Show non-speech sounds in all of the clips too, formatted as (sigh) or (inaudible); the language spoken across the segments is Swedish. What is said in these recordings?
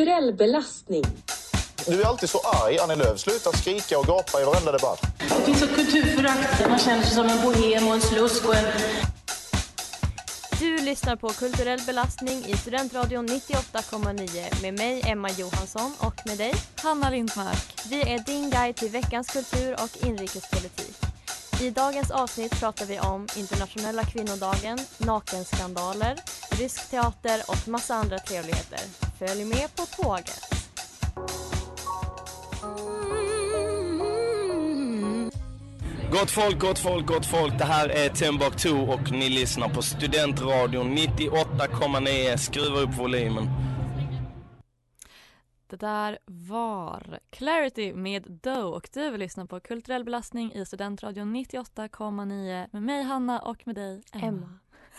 Kulturell belastning. Du är alltid så arg, Annie Lööf. Sluta skrika och gapa i varenda debatt. Det finns ett kulturförakt. Man känner sig som en bohem och en slusk och en... Du lyssnar på Kulturell belastning i Studentradion 98,9 med mig Emma Johansson och med dig Hanna Lindmark. Vi är din guide till veckans kultur och inrikespolitik. I dagens avsnitt pratar vi om internationella kvinnodagen, nakenskandaler, rysk teater och massa andra trevligheter. Följ med på tåget. Gott folk, gott folk, gott folk. Det här är Timbuktu och ni lyssnar på Studentradion 98,9. Skruva upp volymen. Det där var Clarity med Doe och du lyssnar på Kulturell belastning i Studentradion 98,9 med mig Hanna och med dig Emma. Emma.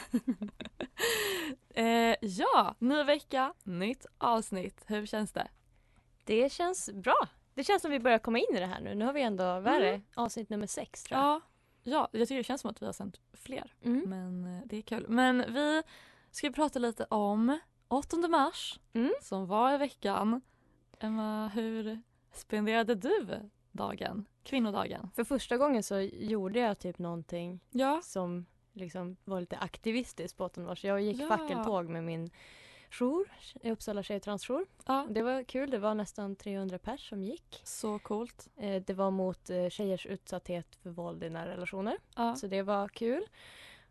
(laughs) eh, ja, ny vecka, nytt avsnitt. Hur känns det? Det känns bra. Det känns som vi börjar komma in i det här nu. Nu har vi ändå, vad är det? Mm. Avsnitt nummer sex tror jag. Ja, ja, jag tycker det känns som att vi har sänt fler. Mm. Men eh, det är kul. Men vi ska prata lite om 8 mars Mm. som var i veckan. Emma, hur spenderade du dagen? Kvinnodagen? För första gången så gjorde jag typ någonting Ja. som liksom var lite aktivistiskt på 8 mars. Jag gick Ja. fackeltåg med min jour, Uppsala tjejtransjour. ja. Det var kul, det var nästan 300 pers som gick. Så coolt. Eh, Det var mot eh, tjejers utsatthet för våld i nära relationer. Ja. Så det var kul.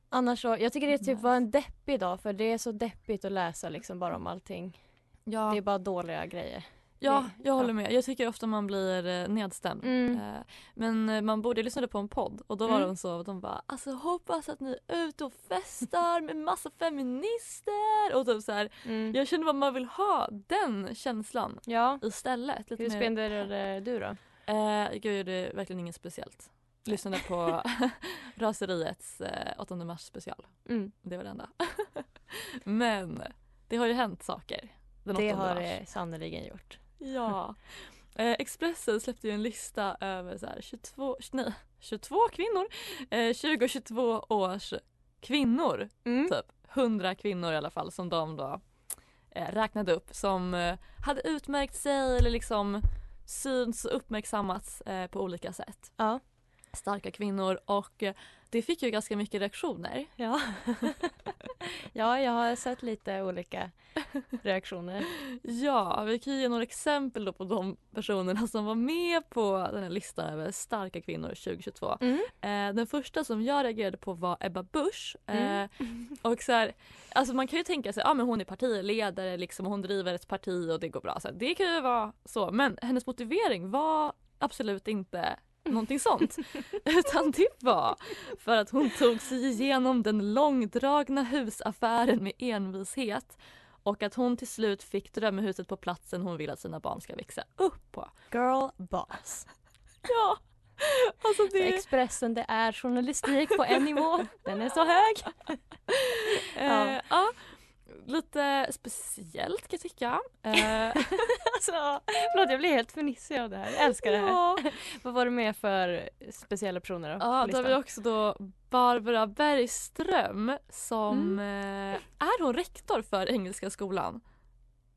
Annars så, jag tycker det typ var en deppig dag för det är så deppigt att läsa liksom bara om allting. Ja. Det är bara dåliga grejer. Ja, jag håller med. Jag tycker ofta man blir eh, nedstämd. Mm. Eh, Men eh, man borde lyssna på en podd och då var Mm. de så, de bara alltså hoppas att ni är ute och festar med massa feminister och typ så här. Mm. Jag känner vad man vill ha den känslan Ja, istället. Lite hur spenderade du då? Eh, jag gjorde verkligen inget speciellt. Lyssnade på (laughs) Raseriets eh, 8 mars special. Mm. Det var det enda. (laughs) Men det har ju hänt saker. Det 8 har det sannerligen gjort. Ja. Eh, Expressen släppte ju en lista över så här 22, nej, 22 kvinnor, eh, 2022 års kvinnor, Mm. typ 100 kvinnor i alla fall som de då eh, räknade upp som eh, hade utmärkt sig eller liksom syns och uppmärksammats eh, på olika sätt. Ja. Starka kvinnor och eh, det fick ju ganska mycket reaktioner. Ja. (laughs) ja, jag har sett lite olika reaktioner. Ja, vi kan ge några exempel på de personerna som var med på den här listan över starka kvinnor 2022. Mm. Eh, den första som jag reagerade på var Ebba Busch. Eh, Mm. och så här, alltså man kan ju tänka sig, ja men hon är partiledare liksom, och hon driver ett parti och det går bra. Så här, det kan ju vara så, men hennes motivering var absolut inte någonting sånt. (laughs) Utan det var för att hon tog sig igenom den långdragna husaffären med envishet och att hon till slut fick drömhuset på platsen hon vill att sina barn ska växa upp på. Girl boss. (laughs) Ja, alltså Så det... Expressen, det är journalistik på en nivå. Den är så hög. (laughs) Eh, Ja. ja. Lite speciellt kan jag tycka. Eh, (laughs) Alltså, förlåt, jag blir helt fernissig av det här. Jag älskar det här. ja, (laughs) Vad var det mer för speciella personer då? ja, då har vi också då Barbara Bergström som Mm. eh, är hon rektor för Engelska skolan?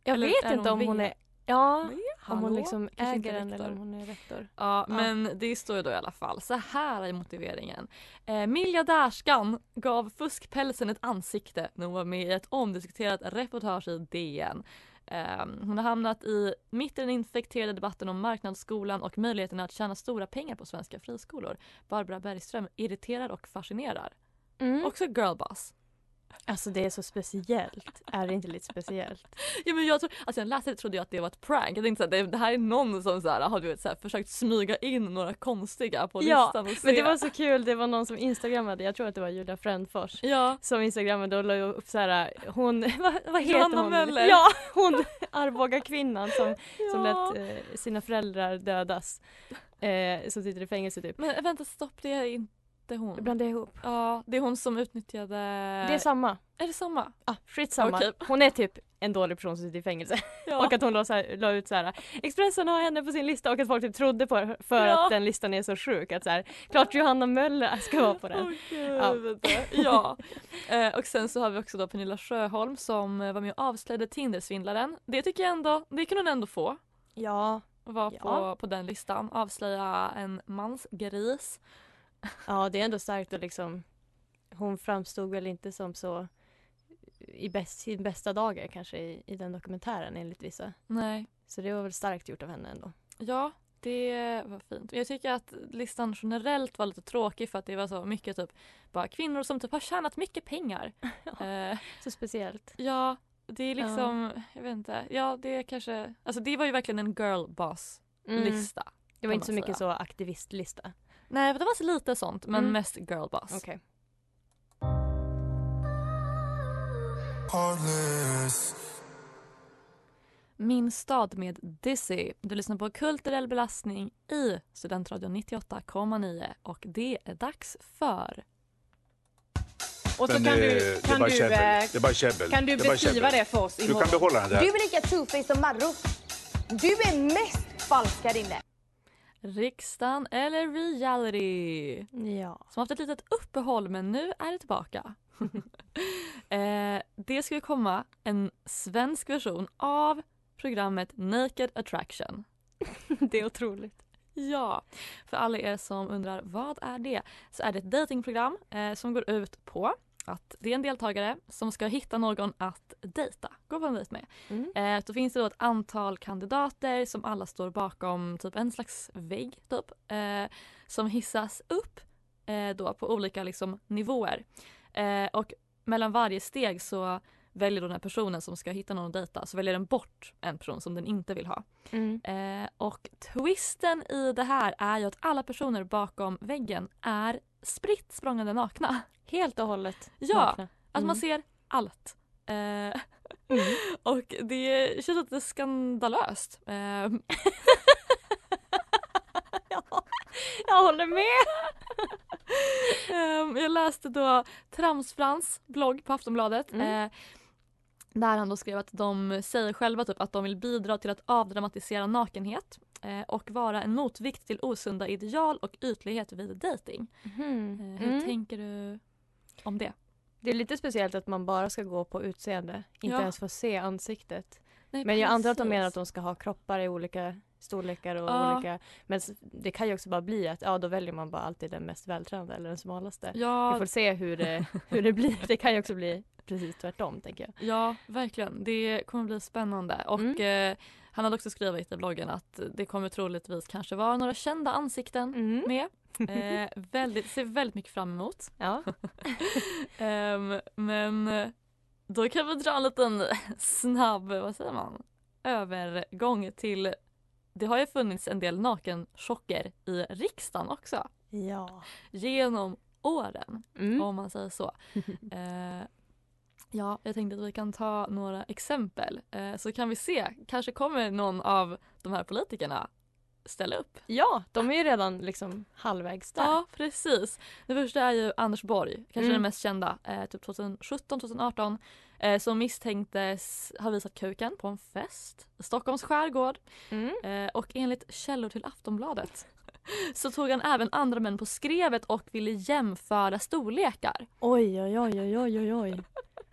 Jag eller vet inte hon om hon är... Ja, Det Om hon Hallå? liksom Kanske äger den eller om hon är rektor. Ja, Ja. men det står ju då i alla fall. Så här är motiveringen. Eh, miljardärskan gav fuskpälsen ett ansikte när hon var med i ett omdiskuterat reportage i DN. Eh, hon har hamnat i mitt i den infekterade debatten om marknadsskolan och möjligheten att tjäna stora pengar på svenska friskolor. Barbara Bergström irriterar och fascinerar. Mm. Också girlboss. Alltså det är så speciellt. är det inte lite speciellt? Ja, men jag, tror, alltså jag läste det trodde jag att det var ett prank. Jag tänkte att det, här är någon som så här, har du vet, så här, försökt smyga in några konstiga på Ja, listan. Och se. Men det var så kul, det var någon som instagrammade, jag tror att det var Julia Frändfors. Ja. Som instagrammade och la upp så här, hon, (laughs) vad, vad heter Johanna hon? Möller. Ja, hon Arboga kvinnan som, som Ja. lät eh, sina föräldrar dödas. Eh, som sitter i fängelse typ. Men vänta stopp, det är inte hon. Jag blandade ihop. Ja, det är hon som utnyttjade... Det är samma. Är det samma? Ah, skitsamma. Okej. Hon är typ en dålig person som sitter i fängelse. (laughs) Ja. Och att hon la, så här, la ut så här Expressen har henne på sin lista och att folk typ trodde på det för Ja. att den listan är så sjuk. Att så här, klart Johanna Möller ska vara på den. Åh, Ja. (laughs) Ja. Eh, och sen så har vi också då Pernilla Sjöholm som eh, var med och avslöjade Tindersvindlaren. Det tycker jag ändå, det kan hon ändå få. Ja. Ja. på, på den listan. Avslöja en mans gris. Ja, det är ändå starkt att liksom hon framstod väl inte som så i bäst, sin bästa dagar kanske i, i den dokumentären enligt vissa. Nej. Så det var väl starkt gjort av henne ändå. Ja, det var fint. Jag tycker att listan generellt var lite tråkig för att det var så mycket typ bara kvinnor som typ har tjänat mycket pengar. (laughs) Eh, Så speciellt. ja, det är liksom, jag vet inte, ja det är kanske, alltså det var ju verkligen en girl boss Mm. lista. Det var inte så mycket säga. så aktivistlista. Nej, det var så lite sånt men Mm. mest girl boss. Okej. Min stad med Dizzy. Du lyssnar på kulturell belastning i Studentradion 98,9 och det är dags för Och så kan du, kan du, eh, Det är bara käbbel. kan du Det beskriva det för oss Du kan imorgon? behålla den där. Du är lika two-faced som Marro. Du är mest falsk här inne. Riksdagen eller reality. Ja. Som haft ett litet uppehåll men nu är det tillbaka. (laughs) eh, det ska ju komma en svensk version av programmet Naked Attraction. (laughs) det är otroligt. Ja, för alla er som undrar vad är det? Så är det ett datingprogram eh, som går ut på att det är en deltagare som ska hitta någon att dejta, gå på en dejt med. Mm. Eh, då finns det då ett antal kandidater som alla står bakom typ en slags vägg typ, eh, som hissas upp eh, då på olika liksom, nivåer. Eh, och mellan varje steg så väljer då den här personen som ska hitta någon att dejta så väljer den bort en person som den inte vill ha. Mm. Eh, och twisten i det här är ju att alla personer bakom väggen är spritt språngande nakna. Helt och hållet Ja, nakna. att man Mm. ser allt. Eh, (laughs) och det känns lite skandalöst. (laughs) Eh, Jag håller med! (laughs) Ehm, jag läste då Tramsfrans blogg på Aftonbladet. Mm. Eh, där han då skrev att de säger själva typ att de vill bidra till att avdramatisera nakenhet eh, och vara en motvikt till osunda ideal och ytlighet vid dating. Mm. Eh, hur Mm. tänker du om det? Det är lite speciellt att man bara ska gå på utseende, inte Ja. ens få se ansiktet. Nej, Men jag antar att de menar att de ska ha kroppar i olika storlekar och Ja. olika... Men det kan ju också bara bli att ja, då väljer man bara alltid den mest vältränade eller den smalaste. Ja. Vi får se hur det, hur det blir. Det kan ju också bli precis tvärtom tänker jag. Ja, verkligen. Det kommer bli spännande. Och eh, han hade också skrivit i bloggen att det kommer troligtvis kanske vara några kända ansikten med. Eh, väldigt, ser väldigt mycket fram emot. Ja. (laughs) Ehm, men då kan vi dra en liten snabb, vad säger man, övergång till det har ju funnits en del nakenchocker i riksdagen också. Ja. Genom åren, Mm. om man säger så. (laughs) Eh, ja, jag tänkte att vi kan ta några exempel. Eh, så kan vi se, kanske kommer någon av de här politikerna ställa upp. Ja, de är ju redan liksom halvvägs där. Ja, precis. Det första är ju Anders Borg, kanske Mm. den mest kända. Eh, typ 2017-2018. Eh, som misstänktes ha visat kuken på en fest i Stockholms skärgård. Mm. Eh, och enligt källor till Aftonbladet (laughs) så tog han även andra män på skrevet och ville jämföra storlekar. Oj, oj, oj, oj, oj, oj.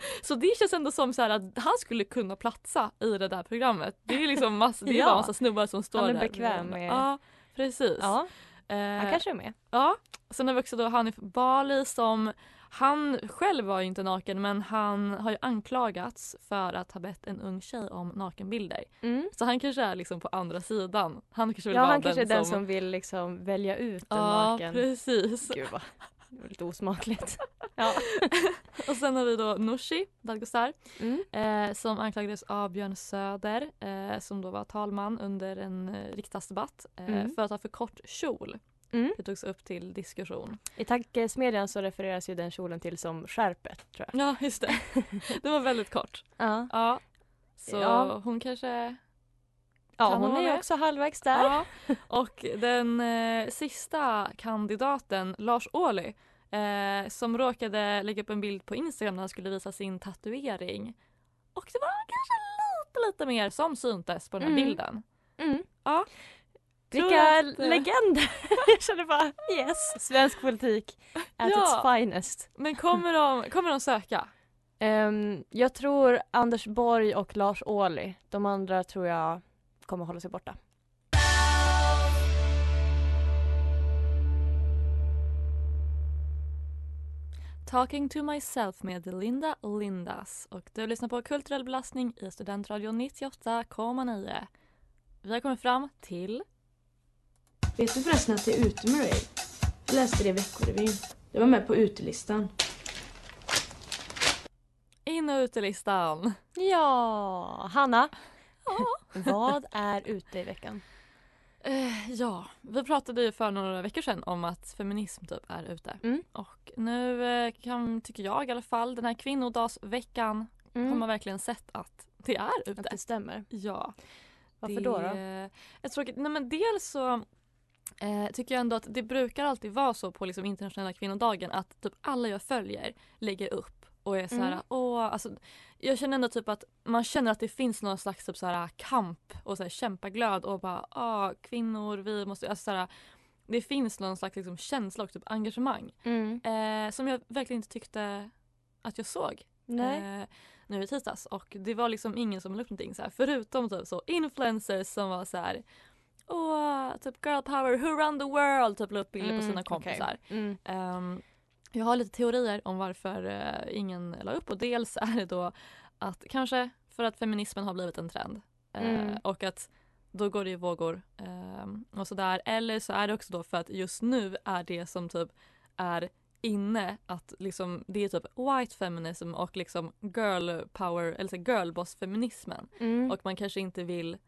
(laughs) Så det känns ändå som så att han skulle kunna platsa i det där programmet. Det är liksom massa, det är (laughs) Ja. bara massa snubbar som står Han är där. bekväm med- Ja, precis. Ja, Eh, han kanske är med. Ja, sen har vi också då Hanif Bali som han själv var ju inte naken men han har ju anklagats för att ha bett en ung tjej om nakenbilder. Mm. Så han kanske är liksom på andra sidan. Han kanske vill Ja, vara han den kanske är den som... som vill liksom välja ut en Ja, naken. precis. Gud vad, det var lite osmakligt. (laughs) ja. (laughs) Och sen har vi då Nooshi Dadgostar Mm. eh, som anklagades av Björn Söder eh, som då var talman under en eh, riksdagsdebatt eh, Mm. för att ha för kort kjol. Mm. Det togs upp till diskussion. I tankesmedjan så refereras ju den kjolen till som skärpet tror jag. Ja, just det. (laughs) det var väldigt kort. Ja, Ja. Så Ja. hon kanske... ja Kan hon vara är också halvvägs där. Ja. (laughs) Och den eh, sista kandidaten, Lars Ohly, eh, som råkade lägga upp en bild på Instagram när han skulle visa sin tatuering. Och det var kanske lite, lite mer som syntes på den här Mm. bilden. Mm. Ja. Vilka att, eh, legender! (laughs) jag känner bara yes, svensk politik at Ja. its finest. Men kommer de, kommer de söka? Ehm, jag tror Anders Borg och Lars Ohly. De andra tror jag kommer hålla sig borta. Talking to myself med Linda Lindas. Och du lyssnar på Kulturell belastning i Studentradion 98,9. Vi har kommit fram till Vet du förresten att det är ute med dig? Jag läste det i Veckorevyn. Jag var med på utelistan. in och utelistan. Ja, Hanna. Vad är ute i veckan? Eh, ja, vi pratade ju för några veckor sedan om att feminism typ är ute. Mm. Och nu eh, kan, tycker jag i alla fall, den här kvinnodagsveckan har man verkligen sett att det är ute. Mm. Att det stämmer. Ja. Varför det då? då? är tråkigt. Nej men dels så eh, tycker jag ändå att det brukar alltid vara så på liksom internationella kvinnodagen att typ alla jag följer lägger upp och är så här, Mm. åh, alltså, jag känner ändå typ att man känner att det finns någon slags typ så här, kamp och så här, kämpaglöd och bara, åh, kvinnor, vi måste, alltså så här, det finns någon slags liksom, känsla och typ engagemang Mm. eh, som jag verkligen inte tyckte att jag såg eh, nu i tisdags och det var liksom ingen som la upp någonting så här, förutom typ så influencers som var så här Åh, typ girl power, who run the world, typ la upp bilder på Mm, sina okej. kompisar. Mm. Ehm, jag har lite teorier om varför eh, ingen la upp och dels är det då att kanske för att feminismen har blivit en trend eh, Mm. och att då går det i vågor ehm, och sådär. Eller så är det också då för att just nu är det som typ är inne att liksom det är typ white feminism och liksom girl power eller girlboss feminismen Mm. och man kanske inte vill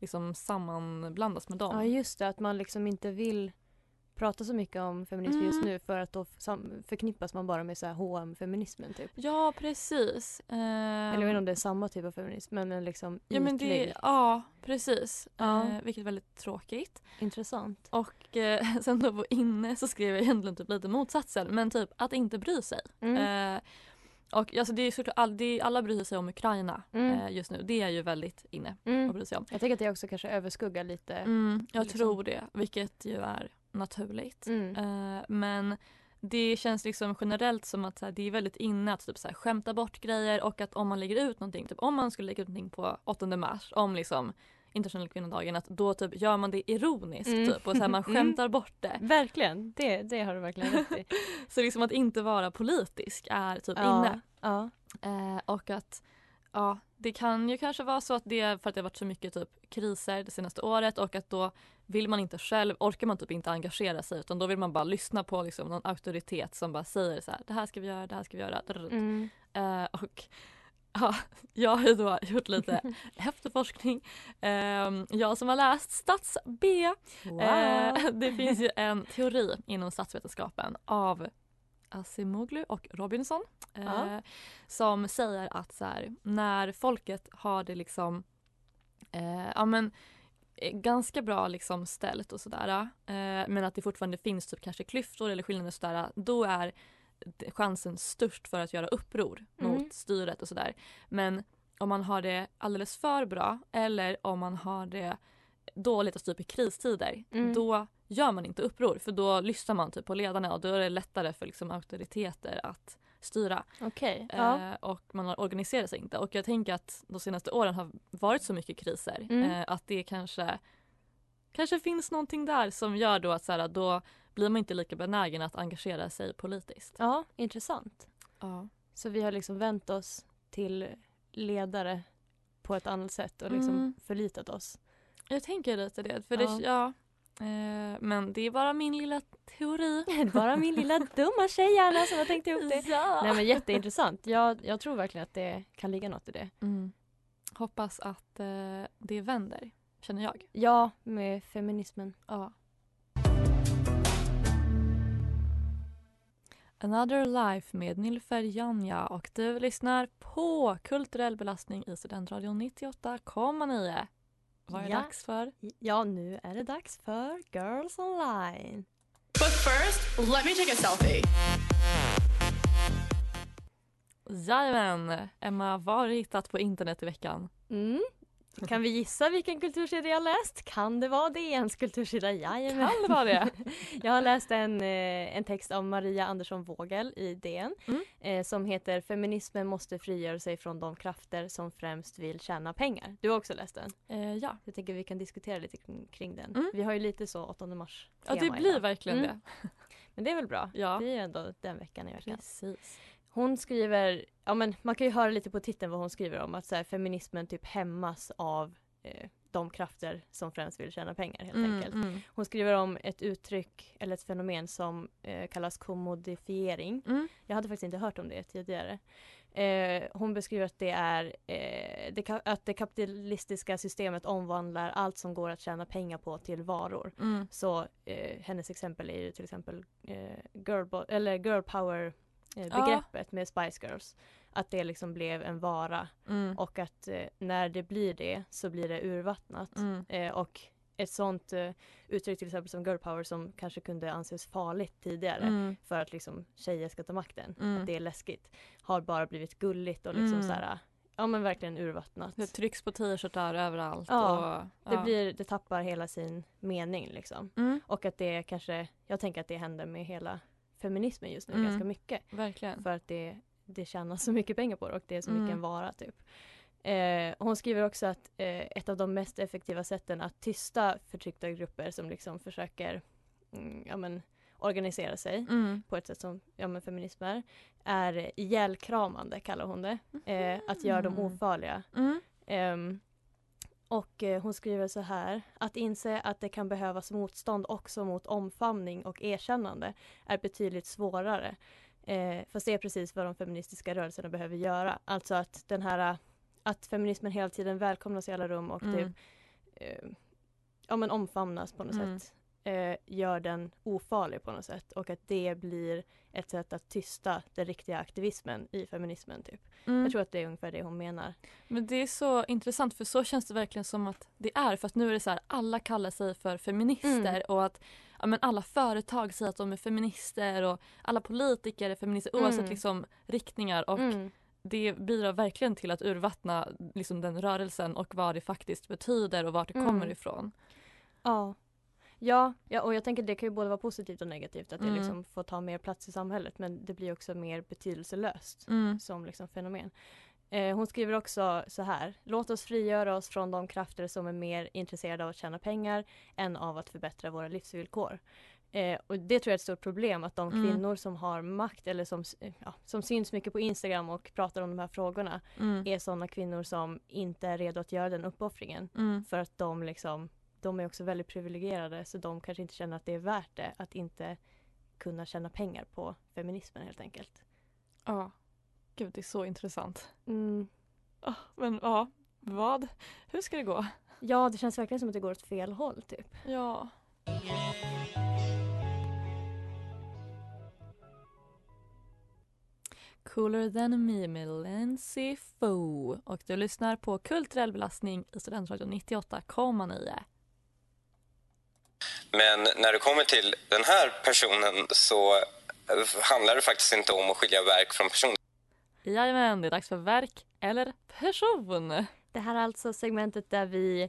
liksom sammanblandas med dem. Ja just det, att man liksom inte vill prata så mycket om feminism just Mm. nu för att då förknippas man bara med så här H&M-feminismen typ. Ja precis. Ehm, Eller jag vet inte om det är samma typ av feminism men en liksom Ja men det, ja precis. Ja. Eh, vilket är väldigt tråkigt. Intressant. Och eh, (laughs) sen då på inne så skrev jag egentligen typ lite motsatsen men typ att inte bry sig. Mm. Eh, och alltså det är såklart, all, det alla bryr sig om Ukraina Mm. eh, just nu. Det är ju väldigt inne Mm. att bry sig om. Jag tänker att det också kanske överskuggar lite. Mm, jag liksom. tror det, vilket ju är naturligt. Mm. Eh, men det känns liksom generellt som att här, det är väldigt inne att typ så här, skämta bort grejer och att om man lägger ut någonting, typ om man skulle lägga ut någonting på 8 mars om liksom internationella kvinnodagen att då typ gör man det ironiskt Mm. typ och så här, man (laughs) Mm. skämtar bort det. Verkligen, det, det har du verkligen rätt i. (laughs) Så liksom att inte vara politisk är typ Ja, inne. Ja. Eh, och att ja, det kan ju kanske vara så att det är för att det har varit så mycket typ kriser det senaste året och att då vill man inte själv, orkar man typ inte engagera sig utan då vill man bara lyssna på liksom någon auktoritet som bara säger så här, det här ska vi göra, det här ska vi göra. Mm. Eh, och (laughs) ja, jag har ju då gjort lite (laughs) efterforskning. Eh, jag som har läst Stats B. Wow. Eh, (laughs) det finns ju en teori inom statsvetenskapen av Asimoglu och Robinson eh, Ja. som säger att så här, när folket har det liksom eh, ja, men, eh, ganska bra liksom ställt och sådär eh, men att det fortfarande finns typ kanske klyftor eller skillnader och sådär då är chansen störst för att göra uppror Mm. mot styret och sådär. Men om man har det alldeles för bra eller om man har det dåligt, alltså typ i kristider, Mm. då gör man inte uppror för då lyssnar man typ på ledarna och då är det lättare för liksom auktoriteter att styra. Okej. Eh, Ja. och man har organiserat sig inte. Och jag tänker att de senaste åren har varit så mycket kriser Mm. eh, att det kanske kanske finns någonting där som gör då att så här, då blir man inte lika benägen att engagera sig politiskt. ja, intressant. Ja. Så vi har liksom vänt oss till ledare på ett annat sätt och liksom Mm. förlitat oss. Jag tänker lite det. För Ja. det ja, eh, men det är bara min lilla teori. (laughs) Bara min lilla (laughs) dumma tjejhjärna som har tänkt ihop det. Ja. Nej men jätteintressant. Jag, jag tror verkligen att det kan ligga något i det. Mm. Hoppas att eh, det vänder, känner jag. Ja, med feminismen. Ja. Another Life med Nilfer Janja och du lyssnar på Kulturell belastning i Studentradion 98,9. Vad är det Ja. dags för? Ja, nu är det dags för Girls Online. But first, let me take a selfie. Jajamän! Emma, vad har du hittat på internet i veckan? Mm. Kan vi gissa vilken kultursida jag har läst? Kan det vara DNs kultursida? Jajamän. Kan det vara det? (laughs) jag har läst en, eh, en text av Maria Andersson Vågel i DN Mm. eh, som heter Feminismen måste frigöra sig från de krafter som främst vill tjäna pengar. Du har också läst den? Eh, ja. Jag tänker vi kan diskutera lite kring, kring den. Mm. Vi har ju lite så 8 mars ja, det blir idag. verkligen Mm. det. Men det är väl bra? (laughs) Ja. Det är ändå den veckan i veckan. Precis. Hon skriver, ja men man kan ju höra lite på titeln vad hon skriver om att så här, feminismen typ hämmas av eh, de krafter som främst vill tjäna pengar helt Mm, enkelt. mm. Hon skriver om ett uttryck eller ett fenomen som eh, kallas kommodifiering. Mm. Jag hade faktiskt inte hört om det tidigare. Eh, hon beskriver att det är eh, det, att det kapitalistiska systemet omvandlar allt som går att tjäna pengar på till varor. Mm. Så eh, hennes exempel är ju till exempel eh, girl, eller girl power eh, Ja. begreppet med Spice Girls. Att det liksom blev en vara Mm. och att eh, när det blir det så blir det urvattnat. Mm. Eh, och ett sånt eh, uttryck till exempel som girl power som kanske kunde anses farligt tidigare Mm. för att liksom tjejer ska ta makten, Mm. att det är läskigt, har bara blivit gulligt och liksom Mm. här, ja men verkligen urvattnat. Det trycks på t-shirtar överallt. Ja, och, Det, blir, det tappar hela sin mening liksom. Mm. Och att det kanske, jag tänker att det händer med hela feminismen just nu Mm. ganska mycket. Verkligen. För att det, det tjänas så mycket pengar på det och det är så mycket Mm. en vara typ. Eh, hon skriver också att eh, ett av de mest effektiva sätten att tysta förtryckta grupper som liksom försöker mm, ja, men, organisera sig Mm. på ett sätt som ja, men, feminism är, är ihjälkramande kallar hon det. Eh, att göra dem Mhm. ofarliga. Mm. Och eh, hon skriver så här. Att inse att det kan behövas motstånd också mot omfamning och erkännande är betydligt svårare. Eh, fast det är precis vad de feministiska rörelserna behöver göra. Alltså att den här att feminismen hela tiden välkomnas i alla rum och Mm. typ eh, ja, men omfamnas på något Mm. sätt. Eh, gör den ofarlig på något sätt och att det blir ett sätt att tysta den riktiga aktivismen i feminismen. Typ. Mm. Jag tror att det är ungefär det hon menar. Men det är så intressant för så känns det verkligen som att det är. För att nu är det så här, alla kallar sig för feminister Mm. och att ja, men alla företag säger att de är feminister och alla politiker är feminister oavsett Mm. liksom, riktningar. Och Mm. det bidrar verkligen till att urvattna liksom, den rörelsen och vad det faktiskt betyder och vart det Mm. kommer ifrån. Ja. Ja, ja, och jag tänker det kan ju både vara positivt och negativt att det Mm. liksom får ta mer plats i samhället men det blir också mer betydelselöst Mm. som liksom fenomen. Eh, hon skriver också så här. Låt oss frigöra oss från de krafter som är mer intresserade av att tjäna pengar än av att förbättra våra livsvillkor. Eh, och det tror jag är ett stort problem att de Mm. kvinnor som har makt eller som, eh, ja, som syns mycket på Instagram och pratar om de här frågorna Mm. är sådana kvinnor som inte är redo att göra den uppoffringen. Mm. För att de liksom, de är också väldigt privilegierade så de kanske inte känner att det är värt det att inte kunna tjäna pengar på feminismen helt enkelt. Ja, gud det är så intressant. Mm. Ah, men ja, vad? Hur ska det gå? Ja, det känns verkligen som att det går åt fel håll typ. Ja. Cooler than me med Lindsay Foo. Och du lyssnar på Kulturell belastning i Studentradion 98,9. Men när det kommer till den här personen så eh, handlar det faktiskt inte om att skilja verk från person. Jajamän, det är dags för verk eller person. Det här är alltså segmentet där vi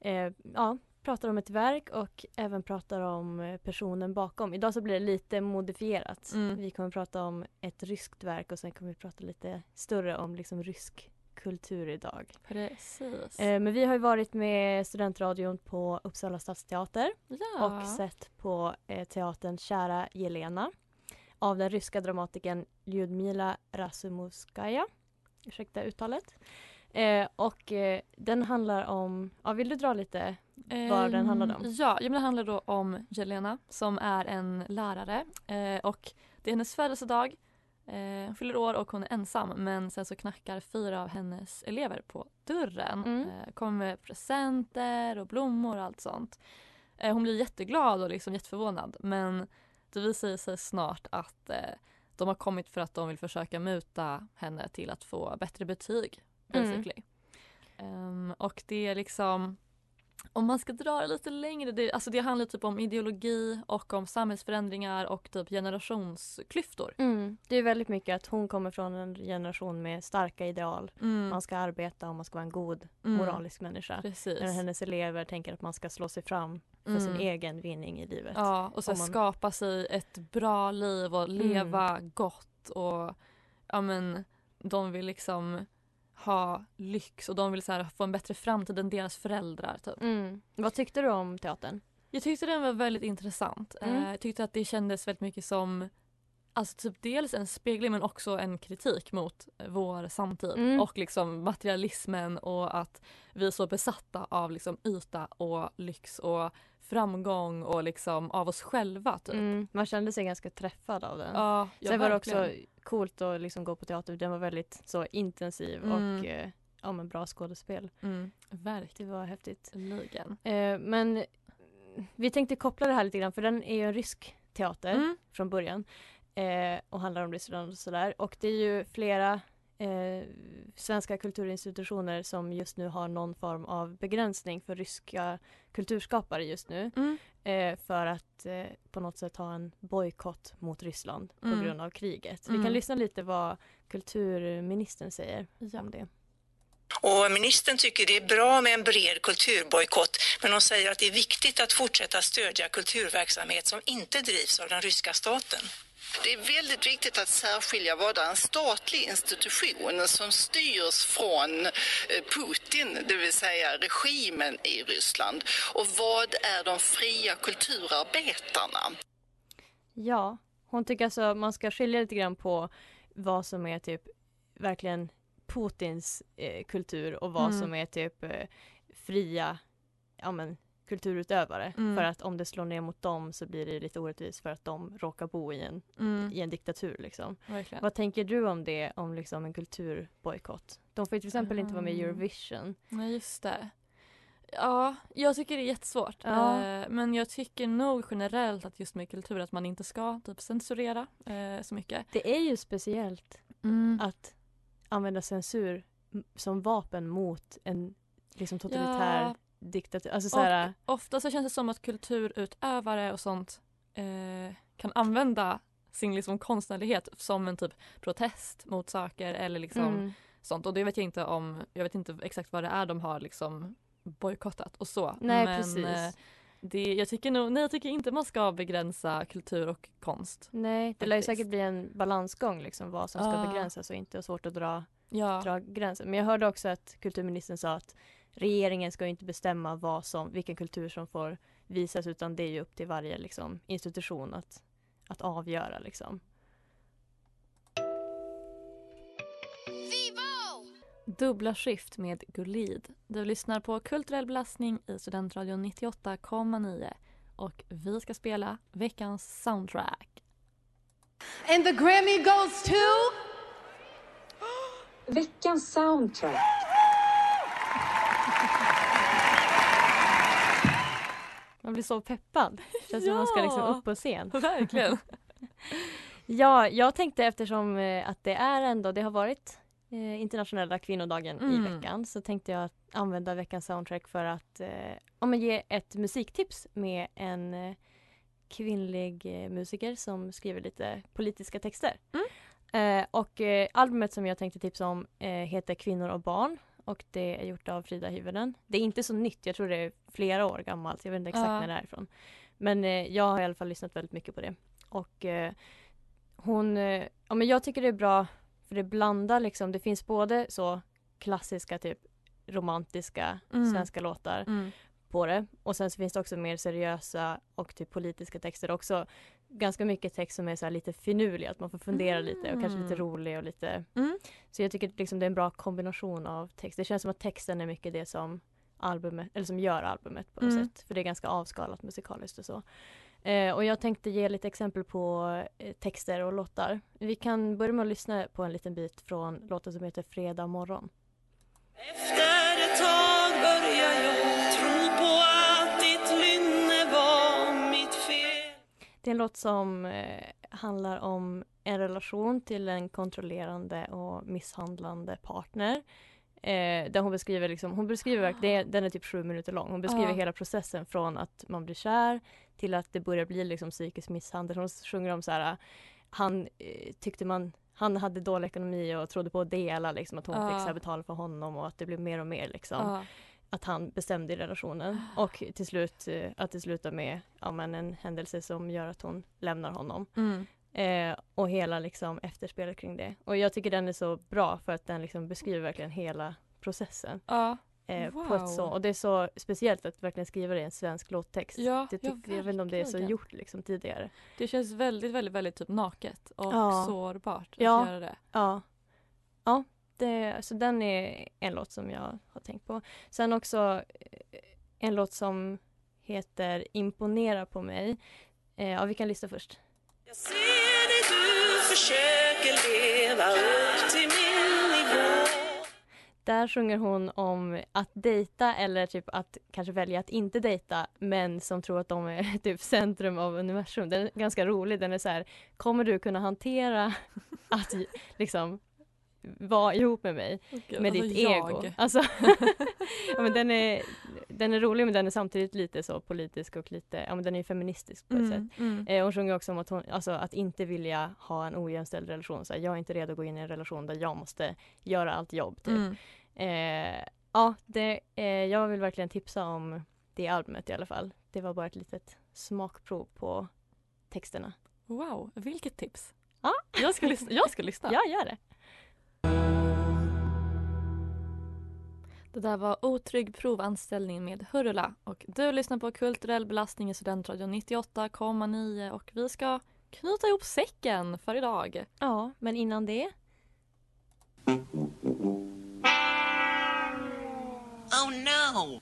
eh, ja, pratar om ett verk och även pratar om eh, personen bakom. Idag så blir det lite modifierat. Mm. Vi kommer prata om ett ryskt verk och sen kommer vi prata lite större om liksom rysk kultur idag. Precis. Eh, men vi har ju varit med Studentradion på Uppsala stadsteater Ja. och sett på eh, teatern Kära Jelena av den ryska dramatikern Lyudmila Rasumuskaja. Ursäkta uttalet. Eh, och den handlar om, ja, vill du dra lite vad den handlade om? Ehm, Ja, men det handlar då om Jelena som är en lärare och det är hennes födelsedag. Eh, hon fyller år och hon är ensam men sen så knackar fyra av hennes elever på dörren. Mm. Eh, kommer med presenter och blommor och allt sånt. Eh, hon blir jätteglad och liksom jätteförvånad men det visar sig snart att eh, de har kommit för att de vill försöka muta henne till att få bättre betyg. Mm. Ehm, och det är liksom om man ska dra det lite längre, det, alltså det handlar typ om ideologi och om samhällsförändringar och typ generationsklyftor. Mm. Det är väldigt mycket att hon kommer från en generation med starka ideal. Mm. Man ska arbeta och man ska vara en god Mm. moralisk människa. Precis. Medan hennes elever tänker att man ska slå sig fram för Mm. sin egen vinning i livet. Ja, och så man- skapa sig ett bra liv och leva gott och ja men de vill liksom ha lyx och de vill så här, få en bättre framtid än deras föräldrar. Typ. Mm. Vad tyckte du om teatern? Jag tyckte den var väldigt intressant. Mm. Eh, Jag tyckte att det kändes väldigt mycket som Alltså typ dels en spegling men också en kritik mot vår samtid Mm. och liksom materialismen och att vi är så besatta av liksom yta och lyx och framgång och liksom av oss själva typ. Mm. Man kände sig ganska träffad av den. Ja, Sen var det också. Coolt att liksom gå på teater. Den var väldigt så intensiv Mm. och eh, ja, men bra skådespel. Mm, verkligen. Det var häftigt. Ligen. Eh, men vi tänkte koppla det här lite grann för den är ju en rysk teater Mm. från början eh, och handlar om Ryssland och sådär. Och det är ju flera eh, svenska kulturinstitutioner som just nu har någon form av begränsning för ryska kulturskapare just nu. Mm. Eh, för att eh, på något sätt ha en bojkott mot Ryssland på Mm. grund av kriget. Vi Mm. kan lyssna lite vad kulturministern säger om det. Och ministern tycker det är bra med en bred kulturbojkott men hon säger att det är viktigt att fortsätta stödja kulturverksamhet som inte drivs av den ryska staten. Det är väldigt viktigt att särskilja vad är en statlig institution som styrs från eh, Putin, det vill säga regimen i Ryssland, och vad är de fria kulturarbetarna? Ja, hon tycker alltså man ska skilja lite grann på vad som är typ verkligen Putins eh, kultur och vad Mm. som är typ eh, fria ja, men, kulturutövare. Mm. För att om det slår ner mot dem så blir det lite orättvist för att de råkar bo i en, Mm. i en diktatur. Liksom. Verkligen. Vad tänker du om det, om liksom en kulturbojkott? De får ju till exempel inte vara med i Mm. Eurovision. Nej just det. Ja, jag tycker det är jättesvårt. Ja. Eh, men jag tycker nog generellt att just med kultur att man inte ska typ censurera eh, så mycket. Det är ju speciellt Mm. att använda censur som vapen mot en liksom totalitär Ja. Diktatur. Alltså så här, Och ofta så känns det som att kulturutövare och sånt eh, kan använda sin liksom konstnärlighet som en typ protest mot saker eller liksom Mm. sånt. Och det vet jag inte om, jag vet inte exakt vad det är de har liksom bojkottat och så. Nej, Men precis. eh, det, jag tycker nog, nej jag tycker inte man ska begränsa kultur och konst. Nej, det lär ju säkert bli en balansgång liksom vad som ska Ja. begränsas och inte och svårt att dra, Ja. dra gränsen. Men jag hörde också att kulturministern sa att regeringen ska ju inte bestämma vad som, vilken kultur som får visas utan det är ju upp till varje liksom, institution att, att avgöra liksom. Dubbla skift med Gulid. Du lyssnar på Kulturell belastning i Studentradion 98,9 och vi ska spela veckans soundtrack. And the Grammy goes to... (gasps) Veckans soundtrack. Man blir så peppad. Känns som man ska liksom Ja, upp på scen. (laughs) verkligen. (laughs) ja, jag tänkte eftersom eh, att det är ändå, det har varit eh, internationella kvinnodagen i Mm. veckan så tänkte jag använda veckans soundtrack för att eh, ja, ge ett musiktips med en eh, kvinnlig musiker som skriver lite politiska texter. Mm. Eh, och eh, albumet som jag tänkte tipsa om eh, heter Kvinnor och barn och det är gjort av Frida Hyvönen. Det är inte så nytt, jag tror det är flera år gammalt. Jag vet inte exakt Ja. när det är ifrån. Men eh, jag har i alla fall lyssnat väldigt mycket på det. Och eh, hon, eh, ja men jag tycker det är bra för det blandar liksom, det finns både så klassiska typ romantiska Mm. svenska låtar Mm. på det. Och sen så finns det också mer seriösa och typ politiska texter också. Ganska mycket text som är så här lite finurlig, att man får fundera lite och kanske lite Mm. rolig och lite Mm. Så jag tycker liksom det är en bra kombination av text. Det känns som att texten är mycket det som albumet, eller som gör albumet på något Mm. sätt. För det är ganska avskalat musikaliskt och så. Eh, och jag tänkte ge lite exempel på eh, texter och låtar. Vi kan börja med att lyssna på en liten bit från låten som heter Fredag morgon. Efter ett tag börjar jag Det är en låt som eh, handlar om en relation till en kontrollerande och misshandlande partner. Eh, där hon beskriver, liksom, hon beskriver det är, den är typ sju minuter lång. Hon beskriver Ja. hela processen från att man blir kär till att det börjar bli liksom, psykisk misshandel. Hon sjunger om så här, han eh, tyckte man han hade dålig ekonomi och trodde på att dela, liksom, att hon Ja. fick så här, betala för honom och att det blev mer och mer liksom, Ja. Att han bestämde i relationen. Och till slut eh, att det slutar med ja, men en händelse som gör att hon lämnar honom. Mm. Eh, och hela liksom efterspelet kring det. Och jag tycker den är så bra för att den liksom beskriver verkligen hela processen. Ja. Eh, på Wow. ett så, och det är så speciellt att verkligen skriva det i en svensk låttext. Ja, det ja, tycker, jag vet inte om det är så gjort liksom tidigare. Det känns väldigt, väldigt, väldigt typ naket och Ja. sårbart att Ja. göra det. Ja. Ja, det, så den är en låt som jag har tänkt på. Sen också eh, en låt som heter Imponera på mig. Eh, ja, vi kan lyssna först. Jag ser dig du försöker leva upp till min nivå Där sjunger hon om att dejta eller typ att kanske välja att inte dejta men som tror att de är (laughs) typ centrum av universum. Den är ganska rolig. Den är så här, kommer du kunna hantera (laughs) att liksom vara ihop med mig Gud, med alltså ditt jag. ego? Alltså, (laughs) ja, men den, är, den är rolig men den är samtidigt lite så politisk och lite, ja men den är ju feministisk på ett Mm, sätt. mm. Eh, hon sjunger också om att, hon, alltså, att inte vilja ha en ojämställd relation. Så här, jag är inte redo att gå in i en relation där jag måste göra allt jobb. Typ. Mm. Eh, ja, det, eh, jag vill verkligen tipsa om det albumet i alla fall. Det var bara ett litet smakprov på texterna. Wow, vilket tips. Ja. Jag ska lyssna. Jag ska lyssna. Ja, gör det. Det där var Otrygg provanställning med Hurula och du lyssnar på Kulturell belastning i Studentradion 98,9 och vi ska knyta ihop säcken för idag. Ja, men innan det Oh no!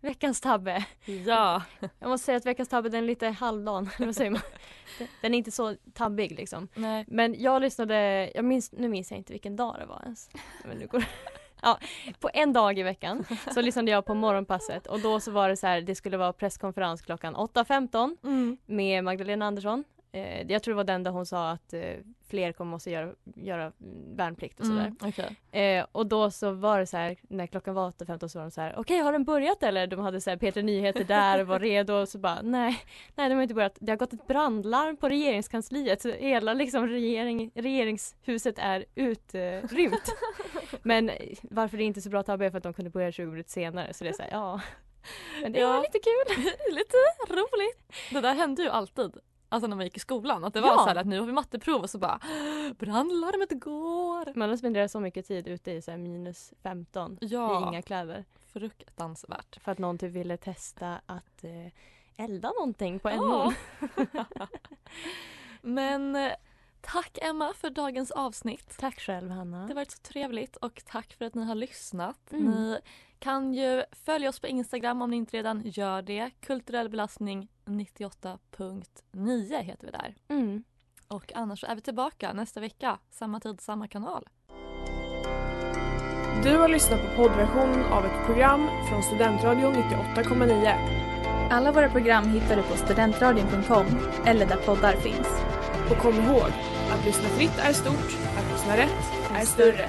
Veckans tabbe. Ja. Jag måste säga att veckans tabbe den är lite halvdan. eller Vad säger man? (laughs) Den är inte så tabbig liksom. Nej. Men jag lyssnade, jag minns, nu minns jag inte vilken dag det var ens. Men nu går, (laughs) ja, på en dag i veckan så lyssnade jag på morgonpasset och då så var det så här, det skulle vara presskonferens klockan 8.15 Mm. med Magdalena Andersson. Eh, jag tror det var den där hon sa att eh, fler kommer måste göra, göra värnplikt och sådär. Mm, okej. Eh, och då så var det så här, när klockan var 8.15 så var de så här, okej har den börjat eller? De hade så här Peter Nyheter där och var redo och så bara, nej, nej de har inte börjat. Det har gått ett brandlarm på regeringskansliet så hela liksom regering, regeringshuset är utrymt. (laughs) Men varför det är inte är så bra tabbe är för att de kunde börja 20 minuter senare så det är så här, ja. Men det Ja. var lite kul. (laughs) Lite roligt. Det där hände ju alltid. Alltså när man gick i skolan. Att det var Ja. så här att nu har vi matteprov och så bara brandlarmet går. Man har spenderat så mycket tid ute i så minus 15 Ja. i inga kläder. Fruktansvärt. För att någon typ ville testa att eh, elda någonting på Ja. NO. (laughs) Men eh, tack Emma för dagens avsnitt. Tack själv Hanna. Det har varit så trevligt och tack för att ni har lyssnat. Mm. Ni kan ju följa oss på Instagram om ni inte redan gör det. Kulturell belastning 98.9 heter vi där. Mm. Och annars så är vi tillbaka nästa vecka. Samma tid, samma kanal. Du har lyssnat på poddversion av ett program från Studentradion 98,9. Alla våra program hittar du på studentradion.com eller där poddar finns. Och kom ihåg, att lyssna fritt är stort, att lyssna rätt är större.